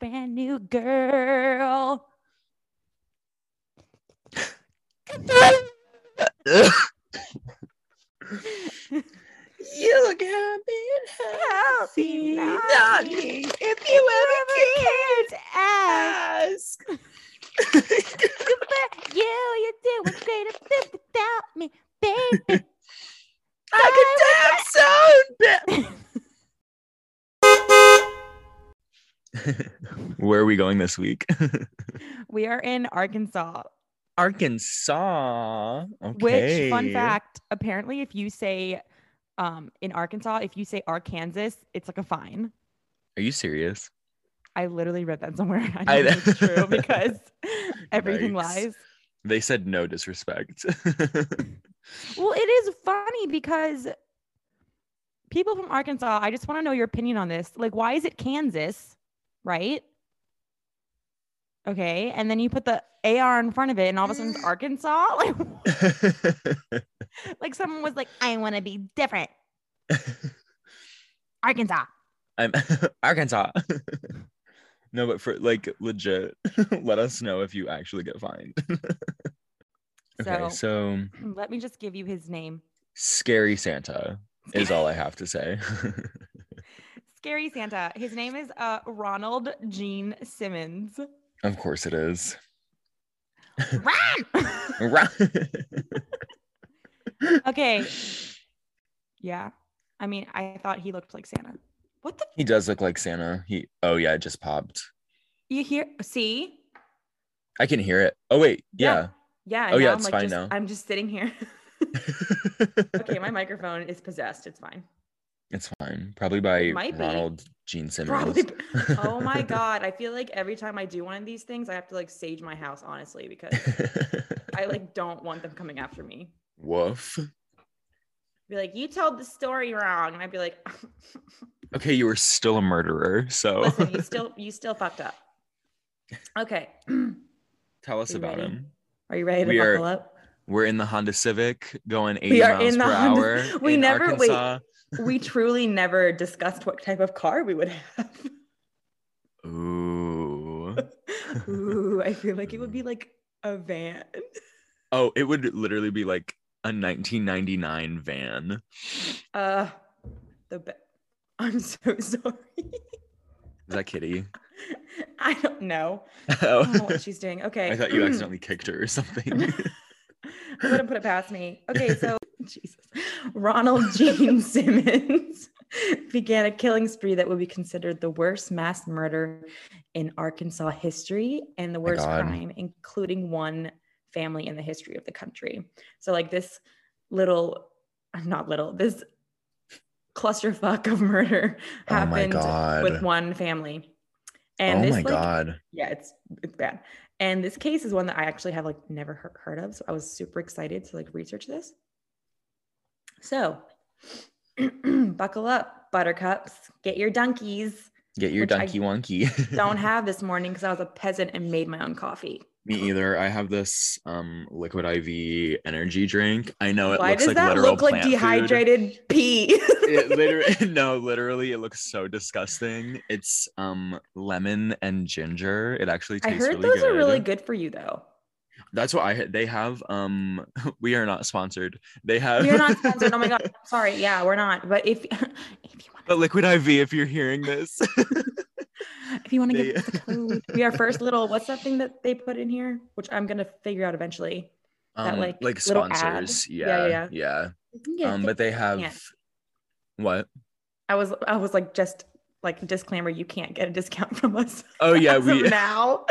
brand new girl. you look happy and healthy. Naughty. If you ever can't ask. ask. you, you doing great without me, baby. I could damn sound. Where are we going this week? We are in Arkansas. Arkansas. Which fun fact, apparently if you say um in Arkansas, if you say Arkansas, it's like a fine. Are you serious? I literally read that somewhere. I I know it's true because everything Yikes. lies. They said no disrespect. Well, it is funny because people from Arkansas, I just want to know your opinion on this. Like, why is it Kansas? Right? Okay. And then you put the AR in front of it, and all of a sudden it's Arkansas. Like, like someone was like, I want to be different. Arkansas. I'm Arkansas. no, but for like legit, let us know if you actually get fined. okay, So- so Let me just give you his name. scary Santa is all I have to say. Scary Santa. His name is uh, Ronald Gene Simmons. of course it is. Run! Right. okay. Yeah. I mean, I thought he looked like Santa. What the? he does look like Santa. He oh yeah, it just popped. You hear? See? I can hear it. Oh wait, yeah. Yeah. Oh, yeah, now I'm it's like fine just, now. I'm just sitting here. okay, my microphone is possessed. It's fine. It's fine. Probably by Might be. Ronald Gene Simmons. Probably. Oh my god! I feel like every time I do one of these things, I have to like sage my house honestly because I like don't want them coming after me. Woof. Be like, you told the story wrong, and I'd be like, Okay, you were still a murderer, so listen, you still you still fucked up. Okay, tell us about ready? him. are you ready to We are- buckle up? We're in the Honda Civic going 80 We are miles in the per Honda- hour. we in never- wait. We truly never discussed what type of car we would have. Ooh. Ooh, I feel like it would be like a van. Oh, it would literally be like a 1999 van. Uh, the be- I'm so sorry. Is that Kitty? I don't know. I don't know Oh, what she's doing. Okay. I thought you accidentally kicked her or something. I wouldn't put it past me. Okay, so Jesus. Ronald Gene Simmons began a killing spree that would be considered the worst mass murder in Arkansas history and the worst God. crime, including one family in the history of the country. So, like this little, not little, this clusterfuck of murder Oh happened with one family. And oh this my like, god. yeah, it's it's bad. And this case is one that I actually have like never heard, heard of, so I was super excited to like research this. So, buckle up, buttercups, get your donkeys. Get your I donkey wonky. Don't have this morning because I was a peasant and made my own coffee. Me either. I have this um liquid IV energy drink. I know it Why looks does like that literal look like plant food. dehydrated pee? it literally no literally it looks so disgusting it's um lemon and ginger it actually tastes good. I heard really those good are really good for you though. That's what i had they have um we are not sponsored they have You're not sponsored. Oh my god. Sorry. Yeah, we're not. But if if you want but liquid iv if you're hearing this if you want to They- give us a code, we are first little what's that thing that they put in here? Which I'm gonna figure out eventually. That, um, like, like sponsors Yeah, yeah yeah, yeah, um but they have what I was I was like just like disclaimer, you can't get a discount from us. oh yeah we now.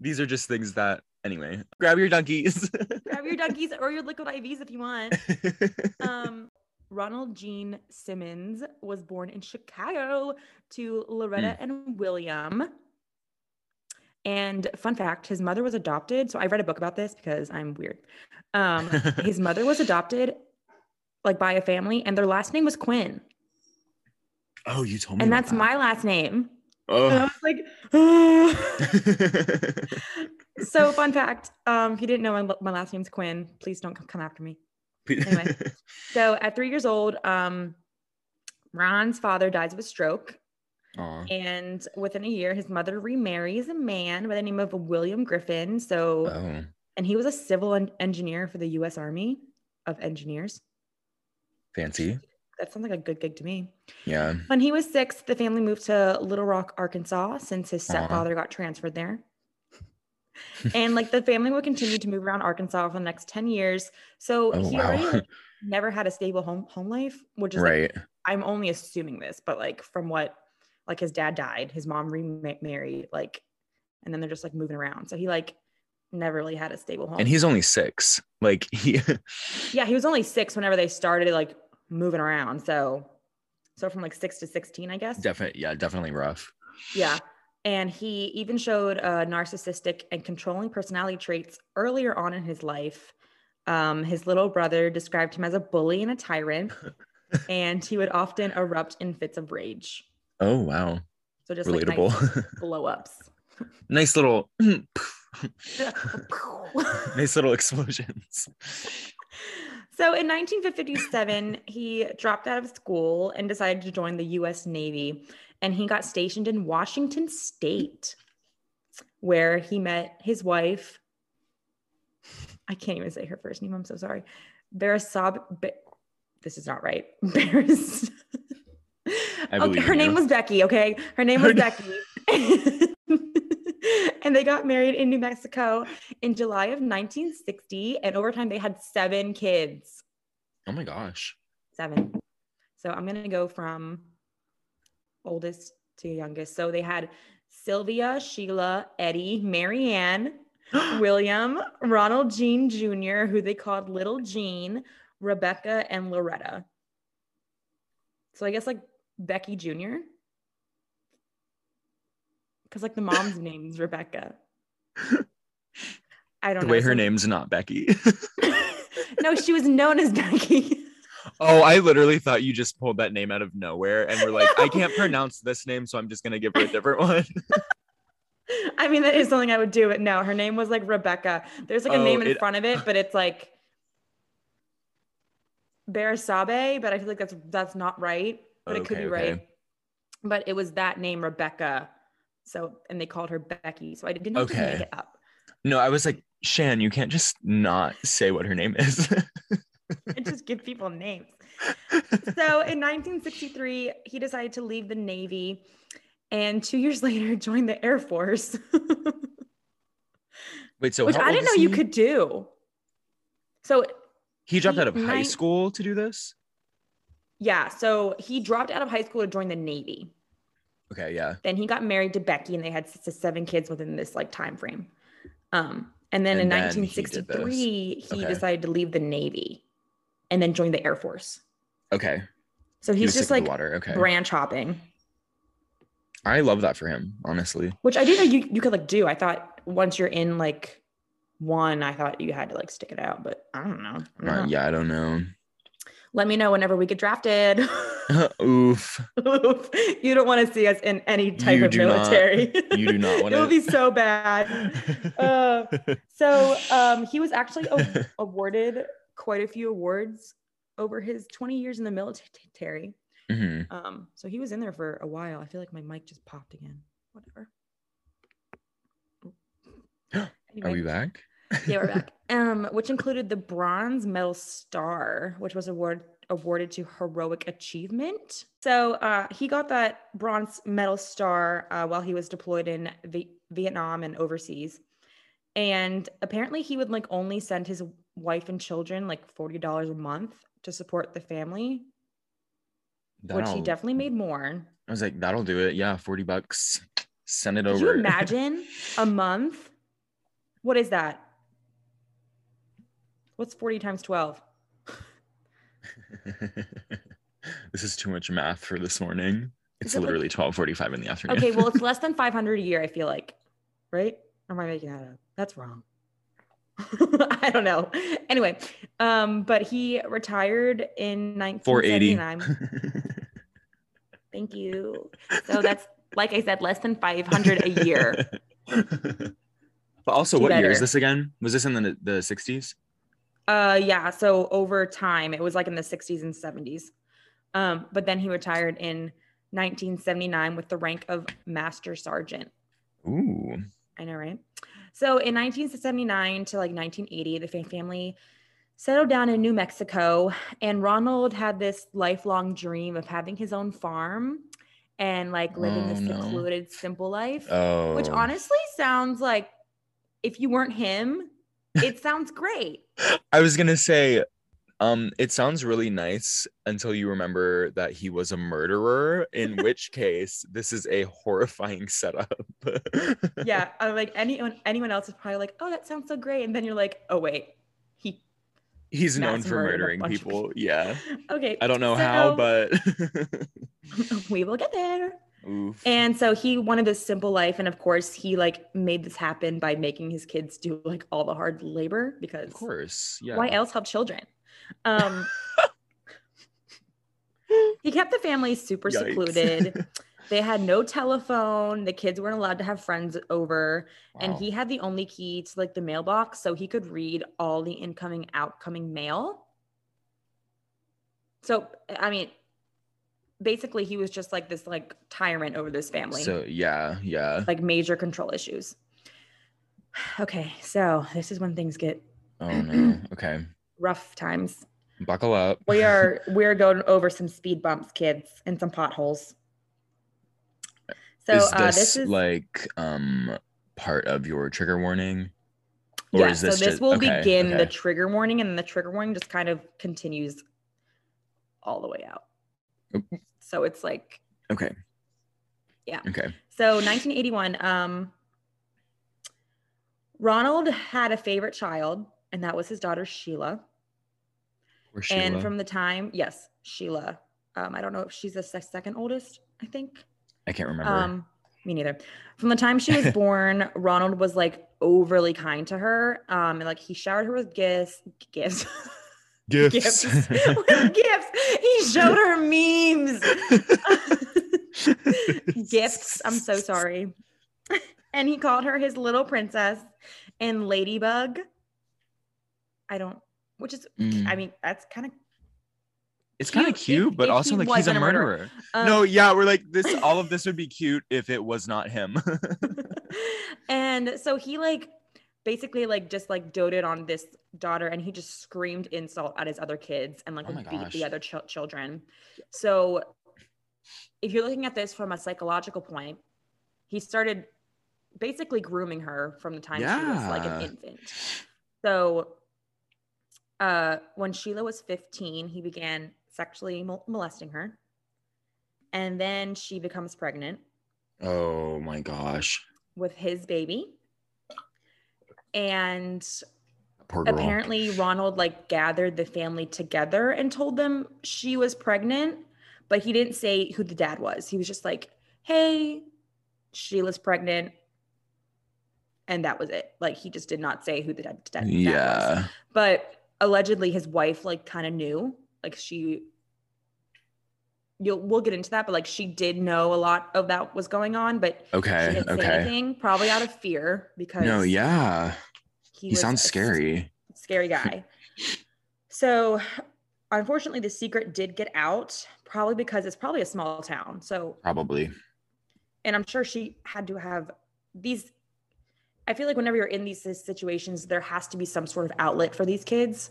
these are just things that anyway grab your donkeys Grab your donkeys or your liquid IVs if you want. Um, Ronald Gene Simmons was born in Chicago to Loretta Hmm. and William. And fun fact, his mother was adopted. So I read a book about this because I'm weird. Um, his mother was adopted like by a family, and their last name was Quinn. oh you told me And that's my last name. That. And I oh was like, "Ah." so fun fact um if you didn't know my, my last name's quinn please don't come- come after me Anyway. so at three years old um ron's father dies of a stroke Aw. And within a year, his mother remarries a man by the name of William Griffin. So, Oh. and he was a civil en- engineer for the U.S. Army of Engineers. Fancy. That sounds like a good gig to me. Yeah. When he was six, the family moved to Little Rock, Arkansas, since his stepfather got transferred there. and like the family would continue to move around Arkansas for the next 10 years. So Oh he already like, never had a stable home home life, which is like, right. I'm only assuming this, but like from what like his dad died, his mom remarried, like, and then they're just like moving around. So he like never really had a stable home. And he's only six. Like he yeah, he was only six whenever they started like moving around. So so from like six to 16, I guess. definitely yeah, definitely rough. Yeah. And he even showed uh, narcissistic and controlling personality traits earlier on in his life. Um, his little brother described him as a bully and a tyrant, and he would often erupt in fits of rage. Oh wow. So just like nice Relatable. blow ups. nice little nice little explosions. So in 1957, he dropped out of school and decided to join the US Navy. And he got stationed in Washington State, where he met his wife. I can't even say her first name. I'm so sorry. Barasab. Ba- this is not right. Baras. I Okay, her in name was Becky. Okay. Her name was Becky. and they got married in New Mexico in July of 1960. And over time, they had seven kids. Oh my gosh. Seven. So I'm going to go from oldest to youngest. So they had Sylvia, Sheila, Eddie, Marianne, William, Ronald Gene Jr., who they called Little Gene, Rebecca, and Loretta. So I guess like Becky Jr. Because like the mom's name is Rebecca. I don't The know. way her so- name's not Becky. no, she was known as Becky. oh, I literally thought you just pulled that name out of nowhere and were like, I can't pronounce this name, so I'm just gonna give her a different one. I mean, that is something I would do, but no, her name was like Rebecca. There's like a Oh, name in it- front of it, but it's like Barasabe, but I feel like that's that's not right, but it could be okay. right. But it was that name, Rebecca. So, and they called her Becky. So I didn't have to make it up. no, I was like, Shan, you can't just not say what her name is. Just give people names. So in 1963, he decided to leave the Navy and two years later joined the Air Force, Wait, so which I didn't know you could do. So He dropped he- out of high nine- school to do this. Yeah, so he dropped out of high school to join the Navy. Okay, yeah. Then he got married to Becky, and they had seven kids within this like time frame. Um, and then And in then 1963, he, Okay. decided to leave the Navy, and then join the Air Force. Okay. So he's was just like water. Okay. branch hopping, I love that for him, honestly. which I didn't know you you could like do. I thought once you're in like one, I thought you had to like stick it out, but I don't know. I don't Uh, know. yeah, I don't know. Let me know whenever we get drafted. Oof. you don't want to see us in any type You of do not. military. You do not it wanna- would be so bad. Uh, so um, he was actually a- awarded quite a few awards over his 20 years in the military. Mhm. Um, so he was in there for a while. I feel like my mic just popped again. Whatever. Are we back? yeah, we're back. Um, which included the Bronze Medal Star, which was award awarded to heroic achievement. So uh, he got that Bronze Medal Star uh, while he was deployed in v- Vietnam and overseas. And apparently, he would like only send his wife and children like forty dollars a month to support the family, which he definitely made more. I was like, that'll do it. Yeah, 40 bucks. Send it Could over. you imagine a month? What is that? What's 40 times 12? this is too much math for this morning. It's it like- literally 12:45 in the afternoon. Okay, well, it's less than 500 a year, I feel like. Right? Or am I making that up? That's wrong. I don't know. Anyway, um, but he retired in 480. 1979. Thank you. So that's like I said, less than 500 a year. but also, Do what year is this again? Was this in the the 60s? Uh yeah, so over time it was like in the 60s and 70s. Um, but then he retired in 1979 with the rank of Master Sergeant. Ooh. I know, right? So in 1979 to like 1980, the family settled down in New Mexico, and Ronald had this lifelong dream of having his own farm and like living Oh, this no. secluded, simple life. Oh. Which honestly sounds like if you weren't him, it sounds great. I was gonna say, um, it sounds really nice until you remember that he was a murderer, in which case this is a horrifying setup. Yeah, uh, like anyone anyone else is probably like, "Oh, that sounds so great," and then you're like, "Oh wait, he." He's known for murdering of people. Yeah. Okay, I don't know so how, but we will get there. Oof. And so he wanted this simple life, and of course, he like made this happen by making his kids do like all the hard labor because of course. Yeah. why else have children? Um, he kept the family super Yikes. secluded. They had no telephone. The kids weren't allowed to have friends over. And he had the only key to like the mailbox so he could read all the incoming, outcoming mail. So, I mean, basically, he was just like this like tyrant over this family, So yeah, yeah. like major control issues. Okay, so this is when things get Oh no. Okay. rough times. Buckle up. We are we're going over some speed bumps, kids, and some potholes. So is uh, this, this is like um part of your trigger warning? Or yeah. is So this this just- will okay, begin the trigger warning, and the trigger warning just kind of continues all the way out. So it's like Okay. Yeah. Okay. so 1981. Um, Ronald had a favorite child, and that was his daughter Sheila. Where's And from the time, yes, Sheila. Um, I don't know if she's the second oldest. I think. I can't remember. Um, me neither. From the time she was born, Ronald was like overly kind to her. Um, and like he showered her with gifts, gifts, gifts, with gifts. He showed her memes, gifts. I'm so sorry. And he called her his little princess and Ladybug. I don't, which is, Mm. I mean, that's kind of It's kind of cute if- but if also he like he's a a murderer. murderer. um, no, yeah, we're like this. All of this would be cute if it was not him. and so he like basically like just like doted on this daughter and he just screamed insult at his other kids and like Oh beat the other chil- children. So if you're looking at this from a psychological point he started basically grooming her from the time she was like an infant. So uh when sheila was 15 he began sexually mol- molesting her and then she becomes pregnant oh my gosh. with his baby. And Poor girl. apparently Ronald like gathered the family together and told them she was pregnant, but he didn't say who the dad was. He was just like, "Hey, Sheila's pregnant." And that was it. Like he just did not say who the dad, dad, dad was. yeah. But allegedly his wife like kind of knew. Like she you'll we'll get into that, but like she did know a lot of that was going on, but Okay. Okay. anything, probably out of fear because No, yeah. he, He sounds scary. scary guy. so, unfortunately, the secret did get out, probably because it's probably a small town. So, Probably. and I'm sure she had to have these. I feel like whenever you're in these situations, there has to be some sort of outlet for these kids.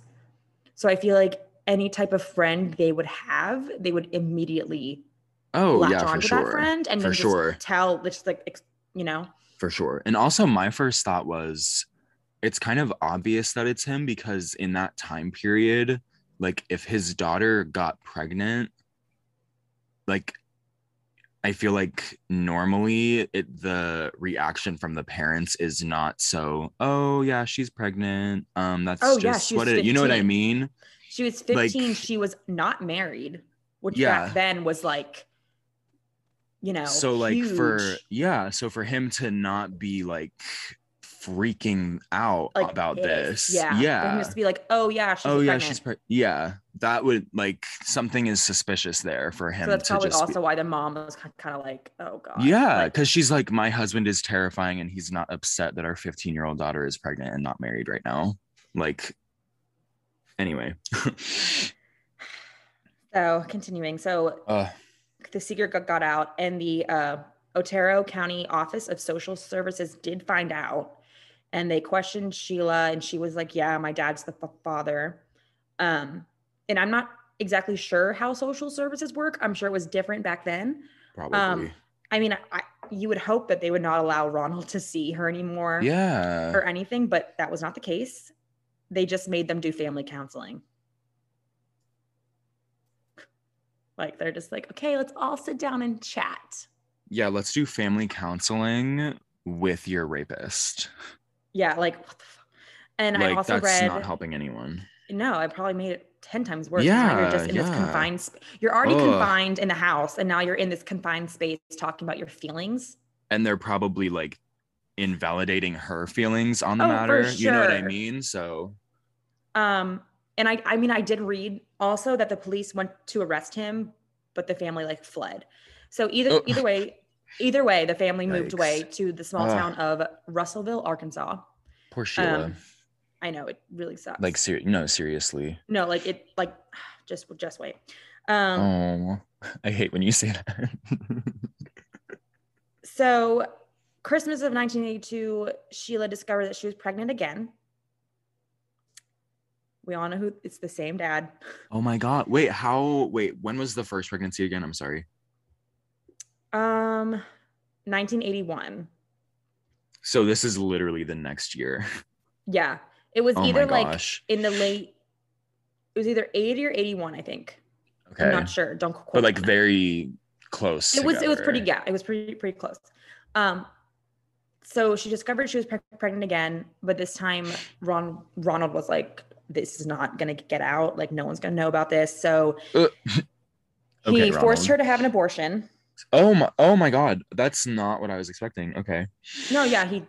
So I feel like any type of friend they would have, they would immediately Oh, latch yeah, for onto that friend and For sure. tell, just like you know, For sure. And also, my first thought was it's kind of obvious that it's him because in that time period, like if his daughter got pregnant, like I feel like normally it the reaction from the parents is not so, oh yeah, she's pregnant. Um, that's Oh, just was what it you know what I mean? She was Like- 15. she was not married, which Yeah. back then was like, you know, so like for yeah so for him to not be like freaking out like about pissed. this Yeah. Yeah just to be like, oh yeah, she's oh yeah pregnant. she's pre- yeah that would like something is suspicious there for him so that's to probably just also be, why the mom was kind of like, oh god. yeah Like, because she's like my husband is terrifying and he's not upset that our 15 year old daughter is pregnant and not married right now like anyway so continuing. So uh the secret got, got out, and the uh, Otero County Office of Social Services did find out, and they questioned Sheila, and she was like, "Yeah, my dad's the f- father." Um, and I'm not exactly sure how social services work. I'm sure it was different back then. Probably. Um, I mean, I, you would hope that they would not allow Ronald to see her anymore yeah. or anything, but that was not the case. They just made them do family counseling. Like they're just like, okay, let's all sit down and chat. Yeah, let's do family counseling with your rapist. Yeah, like what the fuck? And I like also that's read not helping anyone. no, I probably made it 10 times worse. now you're just Yeah, in this confined sp- you're already Ugh. confined in the house and now you're in this confined space talking about your feelings. And they're probably like invalidating her feelings on the Oh, matter. You know what I mean? So Um, and I, I mean, I did read also that the police went to arrest him, but the family like fled. So either Oh. either way, either way, the family moved away to the small Ugh. town of Russellville, Arkansas. poor Sheila. Um, I know it really sucks. like ser- no, seriously. no, like it, like just just wait. Um, oh, I hate when you say that. so Christmas of 1982, Sheila discovered that she was pregnant again. We all know who it's the same dad. oh my god. Wait, how wait, when was the first pregnancy again? I'm sorry. Um, 1981. So this is literally the next year. Yeah. It was Oh either like in the late it was either 80 or 81, I think. Okay. I'm not sure. Don't quote But like that. very close. it was it was pretty yeah, it was pretty pretty close. Um so she discovered she was preg- pregnant again, but this time Ron Ronald was like this is not going to get out, like no one's going to know about this. So Uh, he forced her to have an abortion. Oh my oh my god. That's not what I was expecting. Okay. No, yeah, he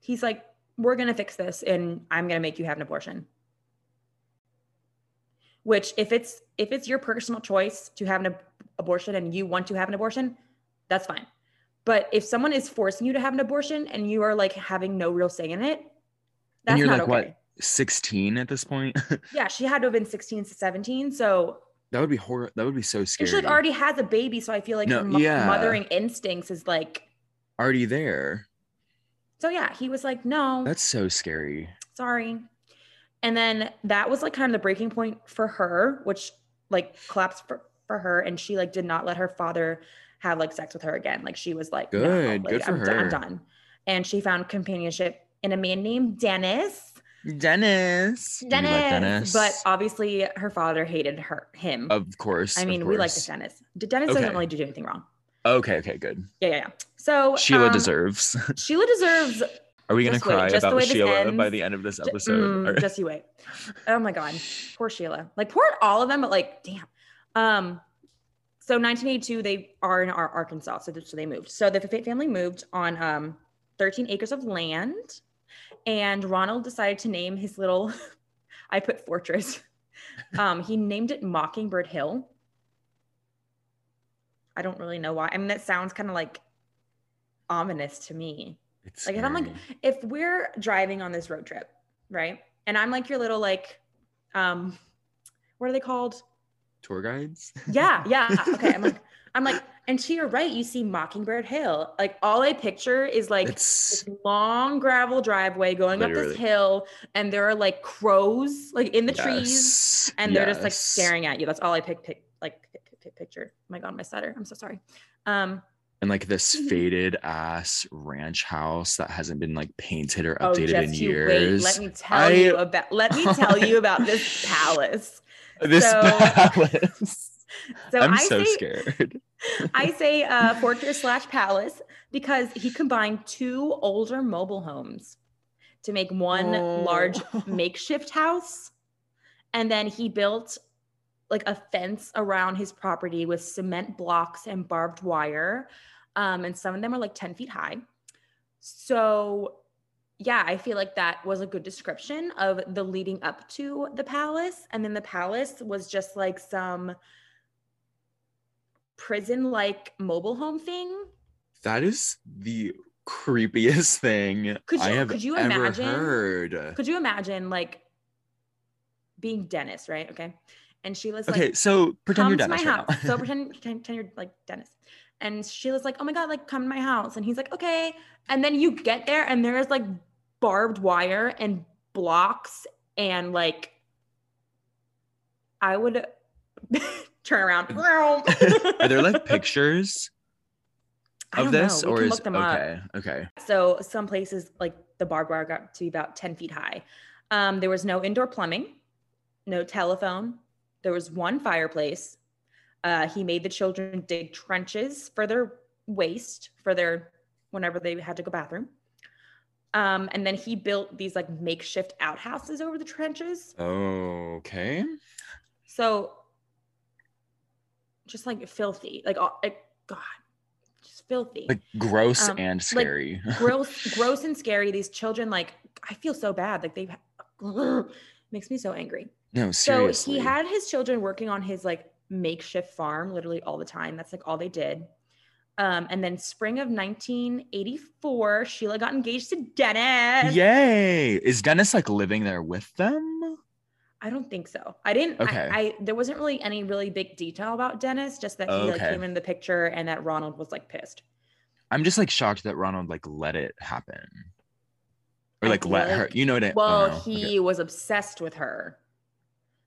he's like we're going to fix this and I'm going to make you have an abortion. Which if it's if it's your personal choice to have an ab- abortion and you want to have an abortion, that's fine. But if someone is forcing you to have an abortion and you are like having no real say in it, that's not like okay. what 16 at this point? Yeah, she had to have been 16 to 17. So that would be horror that would be so and scary. she like already has a baby. So I feel like No, her mo- yeah. mothering instincts is like already there. so yeah, he was like, no, That's so scary. sorry. And then that was like kind of the breaking point for her, which like collapsed for, for her. And she like did not let her father have like sex with her again. Like she was like, no, Good, like, good for I'm, done- I'm done. And she found companionship in a man named Dennis. Dennis. Do you like Dennis. But obviously her father hated her him. of course. I of mean, we like course. this Dennis. D- Dennis doesn't really do anything wrong. Okay, okay, good. Yeah, yeah, yeah. So Sheila um, deserves. Sheila deserves Are we gonna just cry just the about way this Sheila by the end of this J- episode? mm, Or- just you wait. Oh my god, poor Sheila. Like poor all of them, but like damn. Um, so 1982, they are in Arkansas, so, th- so they moved. So the fa- family moved on um 13 acres of land, and Ronald decided to name his little. I put fortress. Um, he named it Mockingbird Hill. I don't really know why. I mean, that sounds kind of like ominous to me. It's Like, if I'm like, if we're driving on this road trip, right? And I'm like your little like um what are they called? tour guides. Yeah, yeah. Okay. I'm like, I'm like, and to your right, you see Mockingbird Hill. Like all I picture is like it's this long gravel driveway going up this hill, and there are like crows like in the trees, yes, and they're just like staring at you. That's all I pick, pick like pic- pic- pic- picture. Oh my god, my stutter. I'm so sorry. Um, And like this faded ass ranch house that hasn't been like painted or oh, updated in you years. wait. Let me tell I- you about. Let me tell you about this palace. this so- palace. So I'm I so say, scared. I say uh, fortress slash palace because he combined two older mobile homes to make one large Oh. makeshift house. And then he built like a fence around his property with cement blocks and barbed wire. Um, and some of them are like 10 feet high. So, yeah, I feel like that was a good description of the leading up to the palace. And then the palace was just like some prison like mobile home thing. That is the creepiest thing Could I you- have could you ever imagine? heard. Could you imagine like being Dennis, right? Okay. And Sheila's Okay, like, okay, so pretend you're Dennis my right house. now. so pretend, pretend, pretend you're like Dennis. And Sheila's like, oh my God, like come to my house. And he's like, okay. And then you get there and there's like barbed wire and blocks and like I would turn around. Are there like pictures of this. Or is look them up. okay? Okay. So some places like the barbed wire got to be about 10 feet high. Um, there was no indoor plumbing, no telephone. There was one fireplace. Uh, he made the children dig trenches for their waste for their whenever they had to go bathroom. Um, and then he built these like makeshift outhouses over the trenches. Okay. So just like filthy, like, like God, just filthy. Like gross Um, and scary. gross gross and scary these children like i feel so bad like they makes me so angry no, seriously. so he had his children working on his like makeshift farm literally all the time that's like all they did um, and then spring of 1984 sheila got engaged to dennis Yay! Is Dennis like living there with them? I don't think so i didn't I- Okay. I, there wasn't really any really big detail about dennis just that he like came in the picture and that ronald was like pissed I'm just like shocked that Ronald like let it happen. Or like let her, you know what I oh, Well, oh, no. he Okay. was obsessed with her.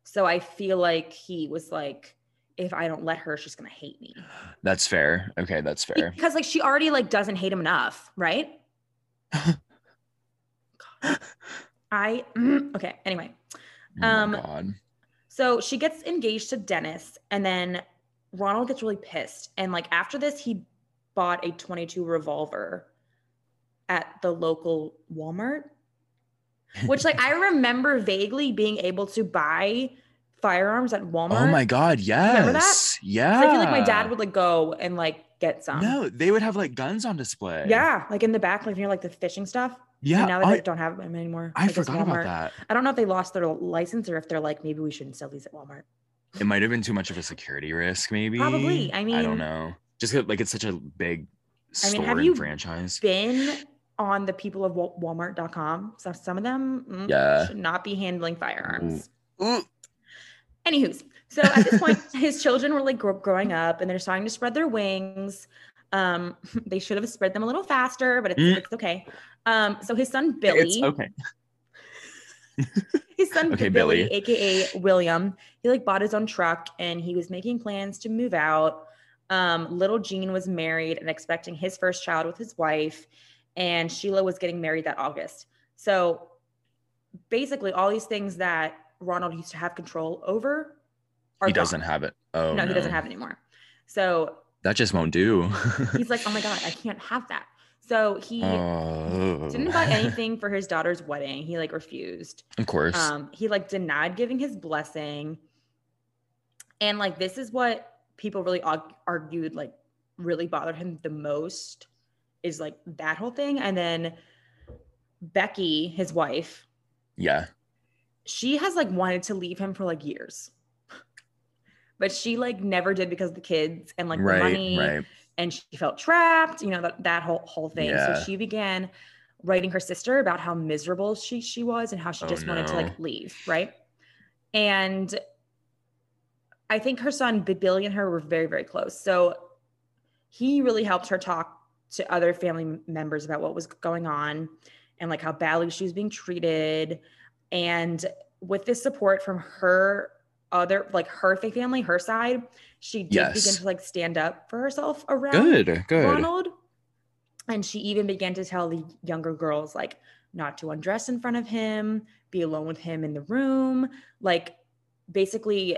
So I feel like he was like, if I don't let her, she's gonna hate me. That's fair. Okay, that's fair. Because like she already like doesn't hate him enough, right? I mm, okay, anyway. Oh Um, god. So she gets engaged to Dennis, and then Ronald gets really pissed. And like after this, he bought a 22 revolver at the local Walmart. Which like I remember vaguely being able to buy firearms at Walmart. Oh my god, yes. Remember that? Yeah. I feel like my dad would like go and like get some. No, they would have like guns on display. Yeah, like in the back, like near like the fishing stuff. Yeah. And now they I, like, don't have them anymore. I guess forgot about that. I don't know if they lost their license or if they're like maybe we shouldn't sell these at Walmart. It might have been too much of a security risk, maybe. Probably. I mean, I don't know. Just like it's such a big I mean, store have and you franchise. Been on the people of Wa- Walmart.com. So some of them mm, Yeah. should not be handling firearms. Ooh. Anywho's, so at this point, his children were like growing up and they're starting to spread their wings. Um, they should have spread them a little faster, but it's, Mm. it's okay. Um, so his son Billy, It's okay. his son Okay, Billy, Billy. aka William, he like bought his own truck and he was making plans to move out. Um, little Gene was married and expecting his first child with his wife, and Sheila was getting married that August. So basically, all these things that Ronald used to have control over are He gone. doesn't have it. Oh no, he doesn't have it anymore. So That just won't do. he's like, oh my God, I can't have that. So he oh. didn't buy anything for his daughter's wedding. He like refused. Of course. Um, he like denied giving his blessing. And like this is what people really arg- argued like really bothered him the most is like that whole thing. And then Becky, his wife, yeah. she has like wanted to leave him for like years. But she like never did because of the kids and like right. the money Right. And she felt trapped, you know, that, that whole whole thing. Yeah. So she began writing her sister about how miserable she she was and how she Oh, just wanted to like leave, right? And I think her son Billy and her were very very close. So he really helped her talk to other family members about what was going on and like how badly she was being treated and with this support from her other like her family her side she did begin to like stand up for herself around Good. Good. Ronald. And she even began to tell the younger girls like not to undress in front of him, be alone with him in the room, like basically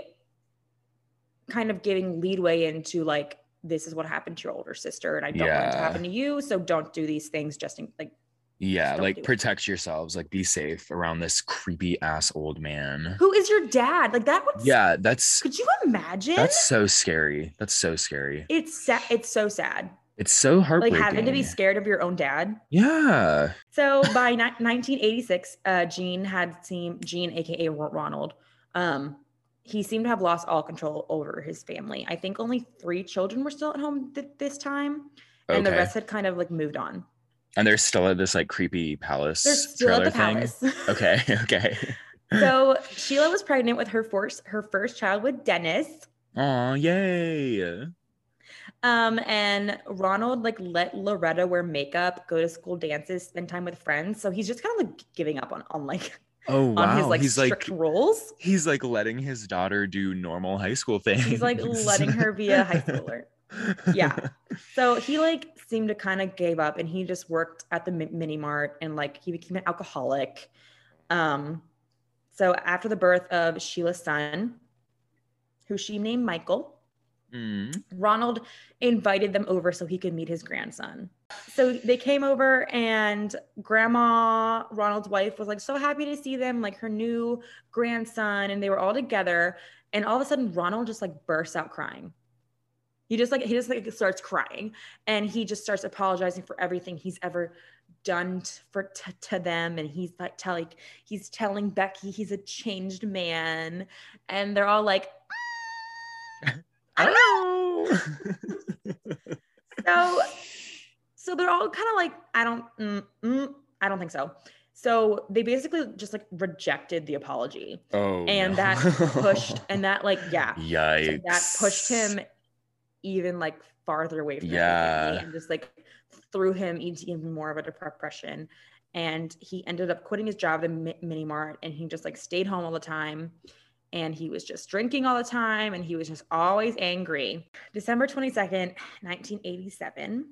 kind of giving leadway into like this is what happened to your older sister and I don't want it to happen to you, so don't do these things just in like Yeah, don't like do it. protect yourselves, like be safe around this creepy ass old man. who is your dad? Like that would Yeah, that's Could you imagine? that's so scary. That's so scary. it's sad. It's so sad. It's so heartbreaking. Like having to be scared of your own dad. Yeah. So by ni- 1986, uh, Gene had seen Gene, aka Ronald. Um, he seemed to have lost all control over his family. I think only three children were still at home th- this time, and the rest had kind of like moved on. And they're still at this like creepy palace They're still at trailer the thing. palace. Okay. Okay. So Sheila was pregnant with her first her first child with Dennis. Oh, yay. Um, and Ronald like let Loretta wear makeup, go to school dances, spend time with friends. So he's just kind of like giving up on on like Oh wow. on his like he's strict like rules. he's like letting his daughter do normal high school things. He's like letting her be a high schooler. Yeah. So he like seemed to kind of gave up and he just worked at the mini mart and like he became an alcoholic. Um so after the birth of Sheila's son, who she named Michael, Mm. Ronald invited them over so he could meet his grandson. So they came over, and Grandma Ronald's wife was like so happy to see them, like her new grandson, and they were all together. And all of a sudden, Ronald just like bursts out crying. He just like he just like starts crying, and he just starts apologizing for everything he's ever done for t- to them. And he's like telling he's telling Becky he's a changed man, and they're all like. I don't know so so they're all kind of like i don't mm, mm, i don't think so so they basically just like rejected the apology oh, and no. that pushed and that like yeah so Yikes. that pushed him even like farther away from Yeah. and just like threw him into even more of a depression. And he ended up quitting his job at the mini mart and he just like stayed home all the time. And he was just drinking all the time and he was just always angry. December 22nd 1987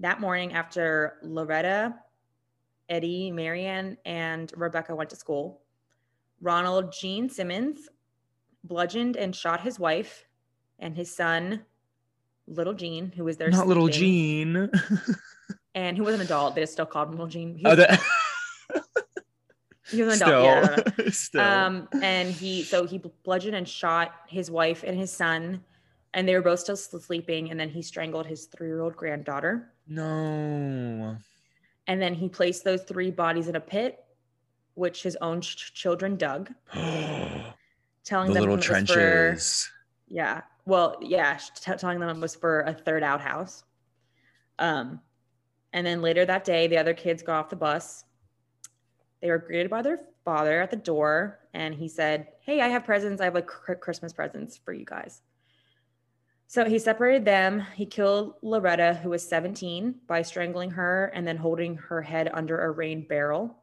that morning after loretta eddie marianne and rebecca went to school ronald gene simmons bludgeoned and shot his wife and his son little Gene, who was there Not little Gene. And who was an adult they still called him little Gene. he Oh, was, that- he was an adult yeah, don't know. Still. Still. Um, and he so he bludgeoned and shot his wife and his son, and they were both still sleeping. And then he strangled his three-year-old granddaughter. no. And then he placed those three bodies in a pit, which his own ch- children dug, the telling them little it was for- trenches. yeah, well, yeah, t- telling them it was for a third outhouse. Um, and then later that day, the other kids got off the bus. They were greeted by their father at the door, and he said, "Hey, I have presents. I have like Christmas presents for you guys." So he separated them. He killed Loretta, who was 17, by strangling her and then holding her head under a rain barrel.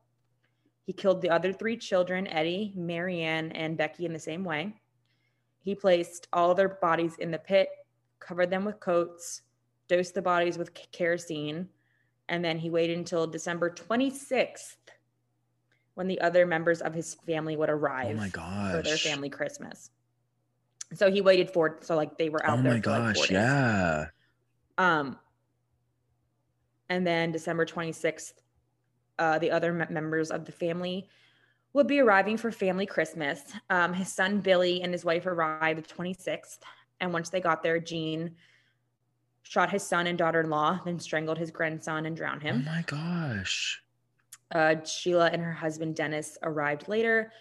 He killed the other three children, Eddie, Marianne, and Becky, in the same way. He placed all their bodies in the pit, covered them with coats, dosed the bodies with kerosene, and then he waited until December 26th when the other members of his family would Oh arrive my for their family Christmas. So he waited for so like they were out Oh there Oh my like gosh. days. Yeah. Um, and then December 26th, uh, the other members of the family would be arriving for family Christmas. Um, his son Billy and his wife arrived the 26th. And once they got there, Gene shot his son and daughter in law, then strangled his grandson and drowned him. Oh my gosh. Uh, Sheila and her husband Dennis arrived later.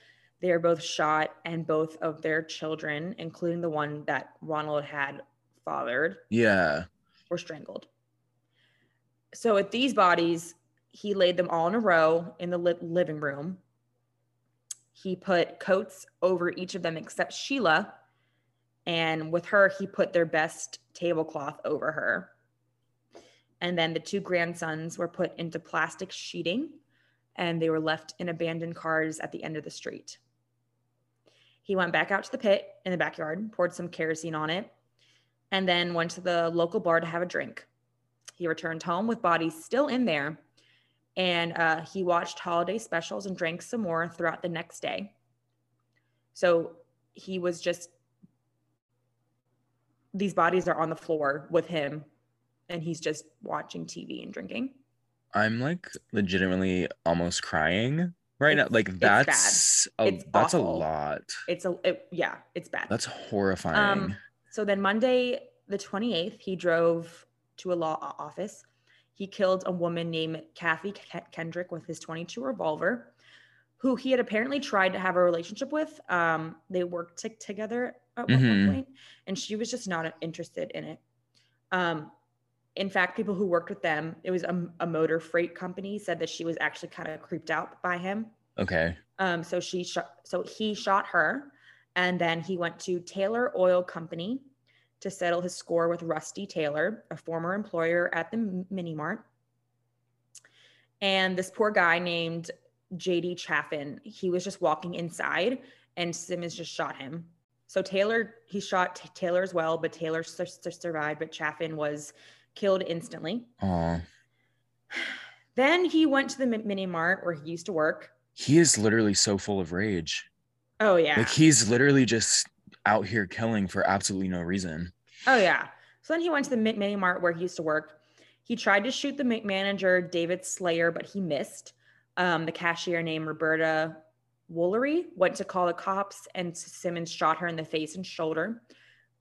They are both shot, and both of their children, including the one that Ronald had fathered, Yeah. were strangled. So with these bodies, he laid them all in a row in the li- living room. He put coats over each of them except Sheila. And with her, he put their best tablecloth over her. And then the two grandsons were put into plastic sheeting and they were left in abandoned cars at the end of the street. He went back out to the pit in the backyard, poured some kerosene on it, and then went to the local bar to have a drink. He returned home with bodies still in there, and uh, he watched holiday specials and drank some more throughout the next day. So he was just, these bodies are on the floor with him, and he's just watching TV and drinking. I'm like legitimately almost crying right now. Like that's a, It's that's a lot. It's a, it, yeah, it's bad. That's horrifying. Um, so then Monday, the 28th, he drove to a law office. He killed a woman named Kathy Ke- Kendrick with his 22 revolver, who he had apparently tried to have a relationship with. Um, they worked t- together at one Mhm. point, and she was just not interested in it. Um, in fact, people who worked with them, it was a, a motor freight company, said that she was actually kind of creeped out by him. Okay. Um, so she shot, so he shot her, and then he went to Taylor Oil Company to settle his score with Rusty Taylor, a former employer at the mini mart. And this poor guy named JD Chaffin, he was just walking inside, and Simmons just shot him. So Taylor, he shot T- Taylor as well, but Taylor s- s- survived, but Chaffin was killed instantly. Oh, Then he went to the mini mart where he used to work. he is literally so full of rage. Oh yeah. Like he's literally just out here killing for absolutely no reason. Oh yeah. So then he went to the mini mart where he used to work. He tried to shoot the manager David Salyer, but he missed. Um, the cashier named Roberta Woolery went to call the cops, and Simmons shot her in the face and shoulder.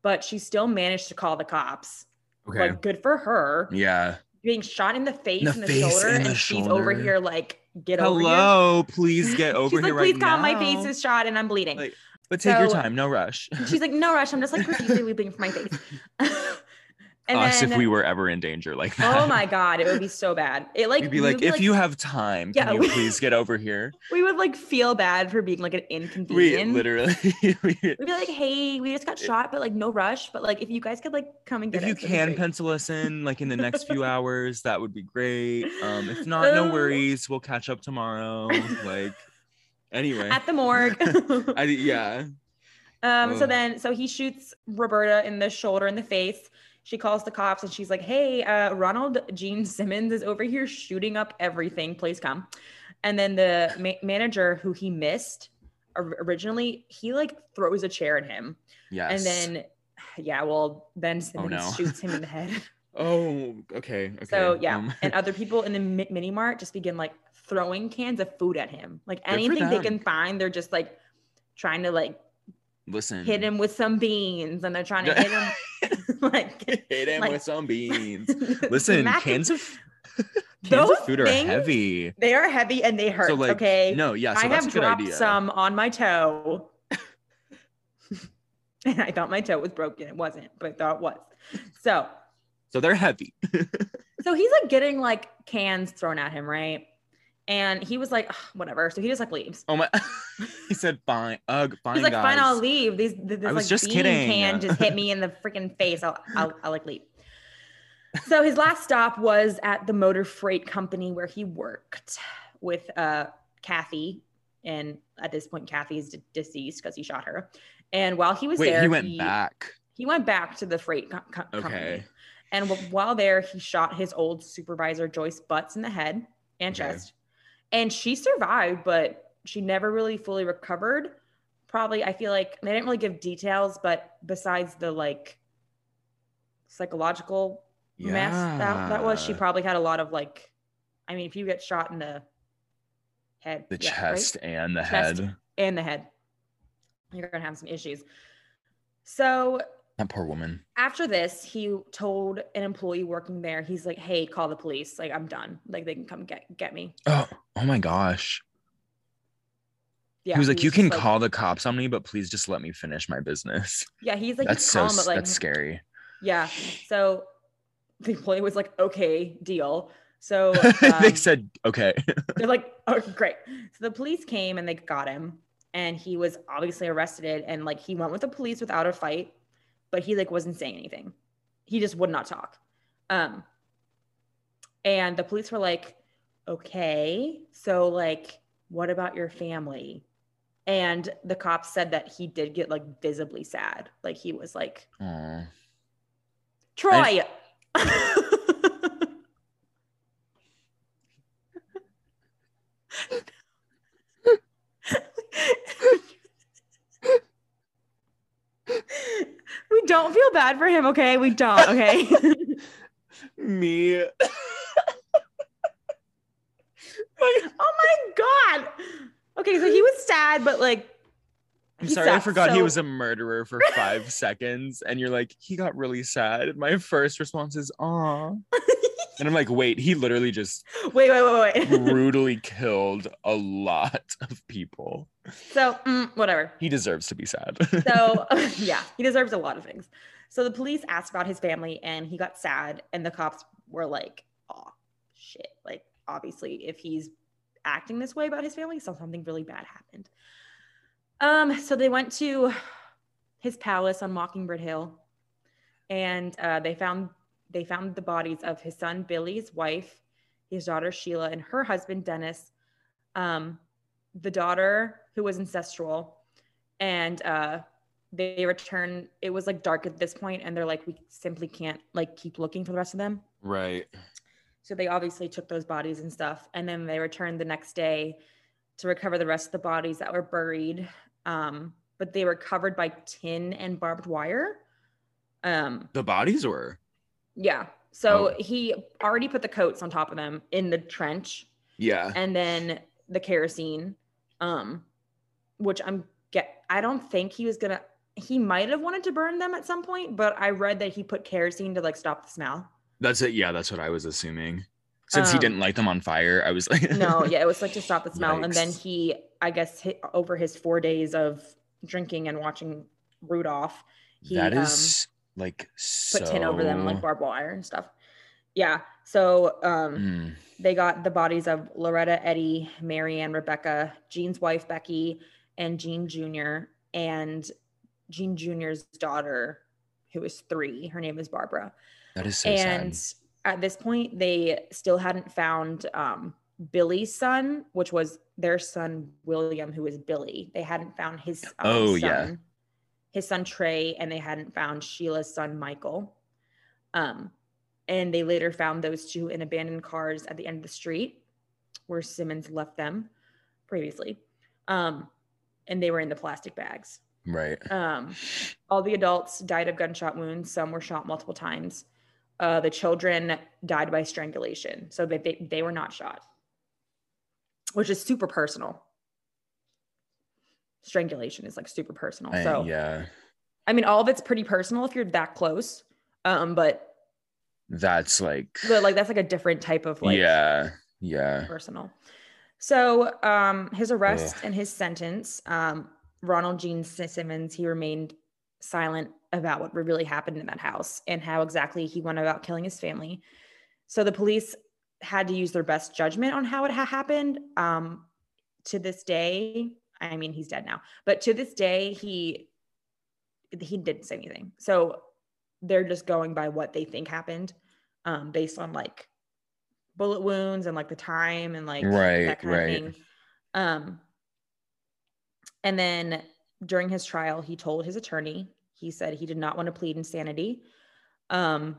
But she still managed to call the cops. Okay. Like good for her. yeah. Being shot in the face The and the shoulder, and and, the she's over here like, get over here. Hello, please get over She's here like, right please calm, my face is shot and I'm bleeding. Like, But take your time, no rush. She's like, no rush. I'm just like profusely weeping from my face. and Us then, if we were ever in danger like that. oh my god, it would be so bad. It like We'd be like, would, if you have time, Yeah, can you we- please get over here? we would like feel bad for being like an We inconvenience. literally, we- We'd be like, hey, we just got shot, but like no rush. But like if you guys could like come and get if you us, that'd can pencil us in like in the next few hours, that would be great. Um, if not, no Oh. worries. We'll catch up tomorrow. Like, anyway, at the morgue. I, yeah, Um, so then, so he shoots Roberta in the shoulder and the face. She calls the cops and she's like, "Hey, uh, Ronald Gene Simmons is over here shooting up everything. Please come." And then the ma- manager who he missed originally, he like throws a chair at him, yes. and then, yeah, well, then Simmons no. shoots him in the head. Oh, okay, okay. So yeah, um, and other people in the mini mart just begin like throwing cans of food at him, like anything they can find. They're just like trying to like listen, hit him with some beans and they're trying to hit him like hit him like- with some beans. Listen, cans of cans Those of food are things- heavy. they are heavy and they hurt So like, okay no, yeah. So i that's have a good dropped idea. some on my toe and i thought my toe was broken it wasn't but i thought it was so So they're heavy. so he's like getting like cans thrown at him right and he was like whatever so he just like leaves Oh my! he said, "Fine, ugh, fine, he's like fine i'll leave these th- this I was like just bean kidding. can just hit me in the freaking face i'll i'll, I'll like leave so his last stop was at the motor freight company where he worked with uh kathy and at this point kathy is de- deceased because he shot her and while he was Wait, there he went back. he went back to the freight co- co- company Okay. And while there he shot his old supervisor joyce butts in the head and Okay. chest and she survived but she never really fully recovered probably i feel like they didn't really give details but besides the like psychological mess that, that was she probably had a lot of like i mean if you get shot in the head the yeah, right? chest and the Chest. head. and the head you're gonna have some issues so That poor woman. after this he told an employee working there he's like hey call the police like i'm done like they can come get get me Oh, oh my gosh. yeah he was like, "You can call the cops on me, but please just let me finish my business." yeah he's like that's so. call him, but, like that's scary. yeah so the employee was like okay deal so they um, said, "Okay." They're like, oh, great. So the police came and they got him, and he was obviously arrested. And like, he went with the police without a fight, but he like wasn't saying anything. He just would not talk. Um, and the police were like, okay, so like, what about your family? And the cops said that he did get like visibly sad. Like he was like, Aw. Troy. we don't feel bad for him, okay? We don't, okay? Me. oh my god. Okay, so he was sad, but like I'm sorry, I sucks, forgot he was a murderer for five seconds, and you're like, he got really sad. My first response is, "Aw," and I'm like, wait, he literally just wait, wait, wait, wait. brutally killed a lot of people. so mm, whatever. He deserves to be sad. So yeah, he deserves a lot of things. So the police asked about his family and he got sad and the cops were like, "Oh shit. Like obviously if he's acting this way about his family, so something really bad happened. Um, so they went to his palace on Mockingbird Hill, and uh, they found they found the bodies of his son Billy's wife, his daughter Sheila, and her husband Dennis. Um, the daughter who was ancestral, and uh, they return. It was like dark at this point, and they're like, we simply can't like keep looking for the rest of them. Right. So they obviously took those bodies and stuff, and then they returned the next day to recover the rest of the bodies that were buried. Um, but they were covered by tin and barbed wire. Um, The bodies were. Yeah. So Oh. he already put the coats on top of them in the trench, Yeah. and then the kerosene, um, which I'm get. I don't think he was gonna. He might have wanted to burn them at some point, but I read that he put kerosene to like stop the smell. That's it. Yeah, that's what I was assuming. Since he Um, didn't light them on fire, I was like, no yeah it was like to stop the smell and then he i guess hit, over his four days of drinking and watching rudolph he that um, is like so. put tin over them like barbed wire and stuff yeah so um Mm, they got the bodies of loretta eddie Marianne, rebecca Gene's wife becky and Gene jr and Gene jr.'s daughter who was three her name is barbara that is so and sad. at this point they still hadn't found um, billy's son which was their son william who was billy they hadn't found his um, Oh, son, yeah. His son trey and they hadn't found sheila's son michael um, and they later found those two in abandoned cars at the end of the street where simmons left them previously um, and they were in the plastic bags Right. um, all the adults died of gunshot wounds. Some were shot multiple times. Uh, the children died by strangulation. So they, they, they were not shot, which is super personal. Strangulation is like super personal. I- so, yeah, I mean, all of it's pretty personal if you're that close. Um, but, that's like. but like that's like a different type of like yeah. Yeah. personal. So um, his arrest Ugh. and his sentence, um, Ronald Gene Simmons, he remained silent about what really happened in that house and how exactly he went about killing his family. So the police had to use their best judgment on how it ha- happened. Um, to this day, I mean, he's dead now, but to this day, he he didn't say anything. So they're just going by what they think happened, um, based on like bullet wounds and like the time and like Right, that kind right. of thing. Um, and then during his trial, he told his attorney, he said he did not want to plead insanity. Um,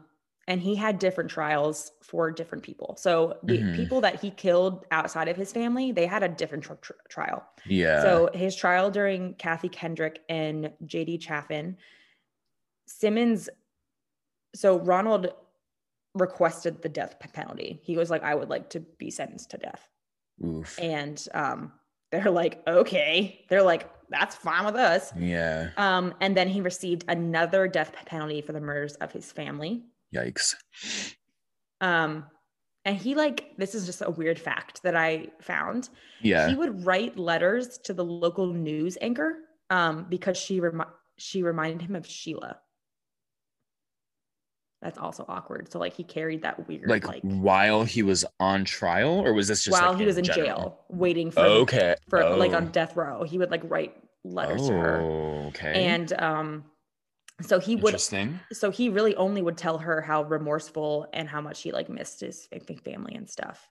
and he had different trials for different people. So the Mhm. people that he killed outside of his family, they had a different tr- tr- trial. Yeah. So his trial during Kathy Kendrick and JD Chaffin, Simmons, so Ronald requested the death penalty. He was like, I would like to be sentenced to death. Oof. And um, they're like, okay. They're like, that's fine with us. Yeah. Um, and then he received another death penalty for the murders of his family. Yikes. Um, and he like, this is just a weird fact that I found. Yeah. he would write letters to the local news anchor um, because she remi- she reminded him of Sheila. That's also awkward. So like he carried that weird like, like, while he was on trial, or was this just while like, he was in general? jail waiting for Okay. for like on Oh. death row. He would like write letters to her. Oh, okay. And um so he would interesting. so he really only would tell her how remorseful and how much he like missed his fa- fa- family and stuff.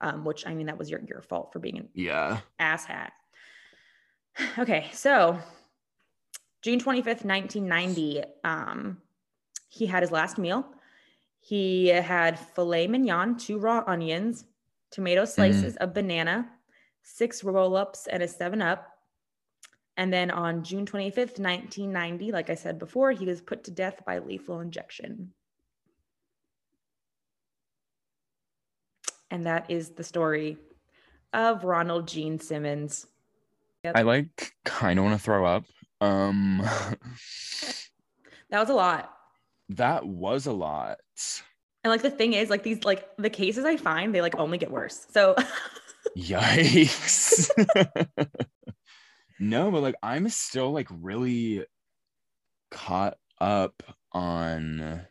Um, which I mean that was your your fault for being an Yeah. asshat. Okay, so June 25th, 1990, um, he had his last meal. He had filet mignon, two raw onions, tomato slices, a banana, six roll ups, and a 7 Up. And then on June 25th, 1990, like I said before, he was put to death by lethal injection. And that is the story of Ronald Gene Simmons. I like kind of want to throw up. Um, That was a lot. that was a lot. And like the thing is, like these, like the cases I find, they like only get worse. So Yikes. no, but like I'm still like really caught up on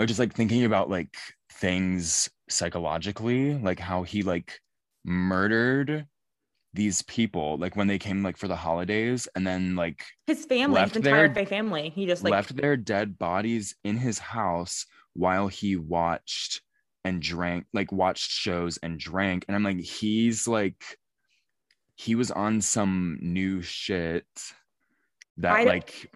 or just like thinking about like things psychologically, like how he like murdered these people like when they came like for the holidays and then like His family, Left his entire their- family. He just like left their dead bodies in his house while he watched and drank like watched shows and drank and i'm like he's like he was on some new shit that like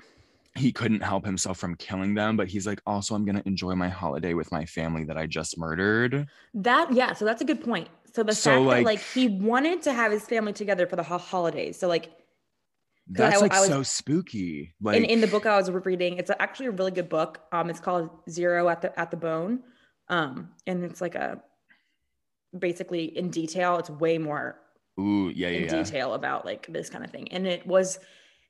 he couldn't help himself from killing them but he's like also i'm gonna enjoy my holiday with my family that i just murdered that. Yeah, so that's a good point. So the So, fact that like- like he wanted to have his family together for the ho- holidays. So like that's I- like I was- so spooky like in, in the book I was reading, it's actually a really good book. Um, it's called Zero at the at the Bone. Um, and it's like a basically in detail. It's way more ooh yeah yeah, in yeah. detail about like this kind of thing. And it was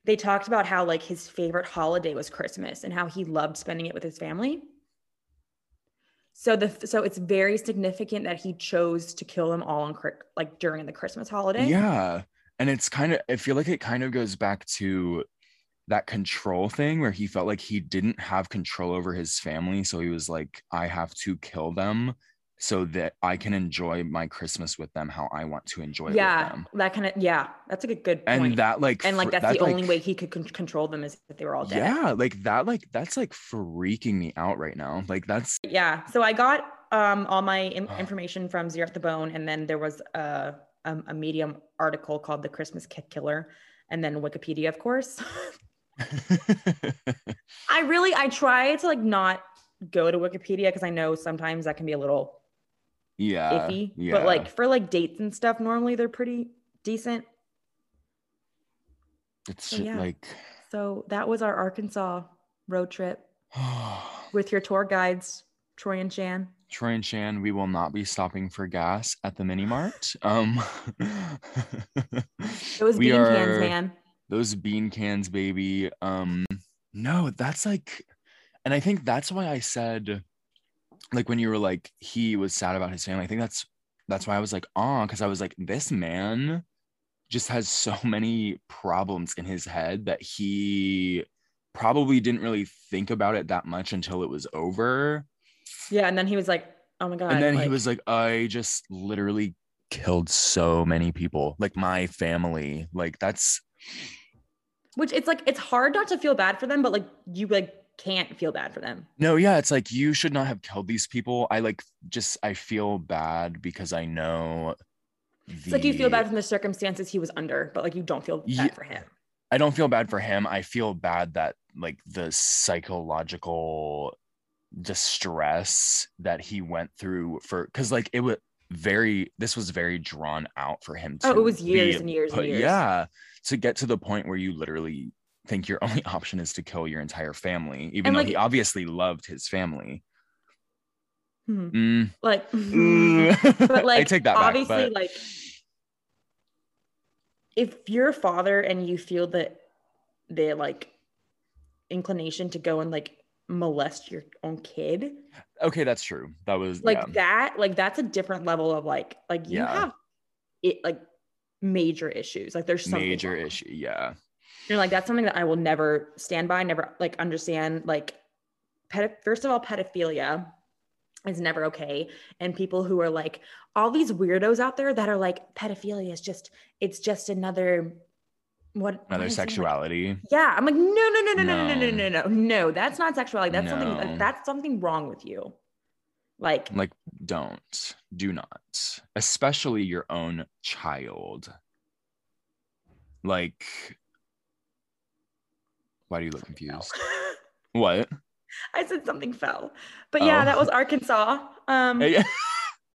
they talked about how like his favorite holiday was Christmas and how he loved spending it with his family. So the so it's very significant that he chose to kill them all on like during the Christmas holiday. Yeah. And it's kind of, I feel like it kind of goes back to that control thing where he felt like he didn't have control over his family. So he was like, I have to kill them so that I can enjoy my Christmas with them how I want to enjoy it with yeah, that kind of yeah, that's a good point. And that, like, and like that's that, the only way he could con- control them is if they were all dead. Yeah. Like, that, like, that's like freaking me out right now. Like, that's, Yeah. So I got um all my in- information from Zero at the Bone, and then there was a a, a Medium article called "The Christmas Ki- Killer," and then Wikipedia, of course. I really I try to like not go to Wikipedia because I know sometimes that can be a little yeah. iffy. yeah. But like for like dates and stuff, normally they're pretty decent. it's so yeah. like, So that was our Arkansas road trip with your tour guides, Troy and Shan. Troy and Shan, we will not be stopping for gas at the mini mart. Um, Those bean cans, man. Those bean cans, baby. Um, no, that's like, and I think that's why I said, like, when you were like, he was sad about his family. I think that's that's why I was like, oh, because I was like, this man just has so many problems in his head that he probably didn't really think about it that much until it was over. Yeah, and then he was like, "Oh my god!" and then he was like i just literally killed so many people like my family like that's which it's like it's hard not to feel bad for them, but like you like can't feel bad for them. no yeah it's like you should not have killed these people i like just i feel bad because i know It's like you feel bad from the circumstances he was under, but like you don't feel bad Ye- for him. i don't feel bad for him i feel bad that like the psychological distress that he went through for because like it was very this was very drawn out for him to Oh, it was years be and years and years. yeah to get to the point where you literally think your only option is to kill your entire family even And, though like- he obviously loved his family Hmm. Mm. Like, but like i take that back obviously but like if you're a father and you feel that the like inclination to go and like molest your own kid okay that's true that was like yeah. that like that's a different level of like like you Yeah. have it like major issues like there's something major wrong. issue yeah you're like that's something that i will never stand by never like understand like ped- first of all pedophilia is never okay and people who are like all these weirdos out there that are like pedophilia is just it's just another what another it? Like, sexuality yeah i'm like no no no no no no no no No. no no no that's not sexuality that's No. something that's something wrong with you like like don't do not especially your own child like why do you look confused what I said something fell. But yeah, Oh. that was Arkansas. Um Hey,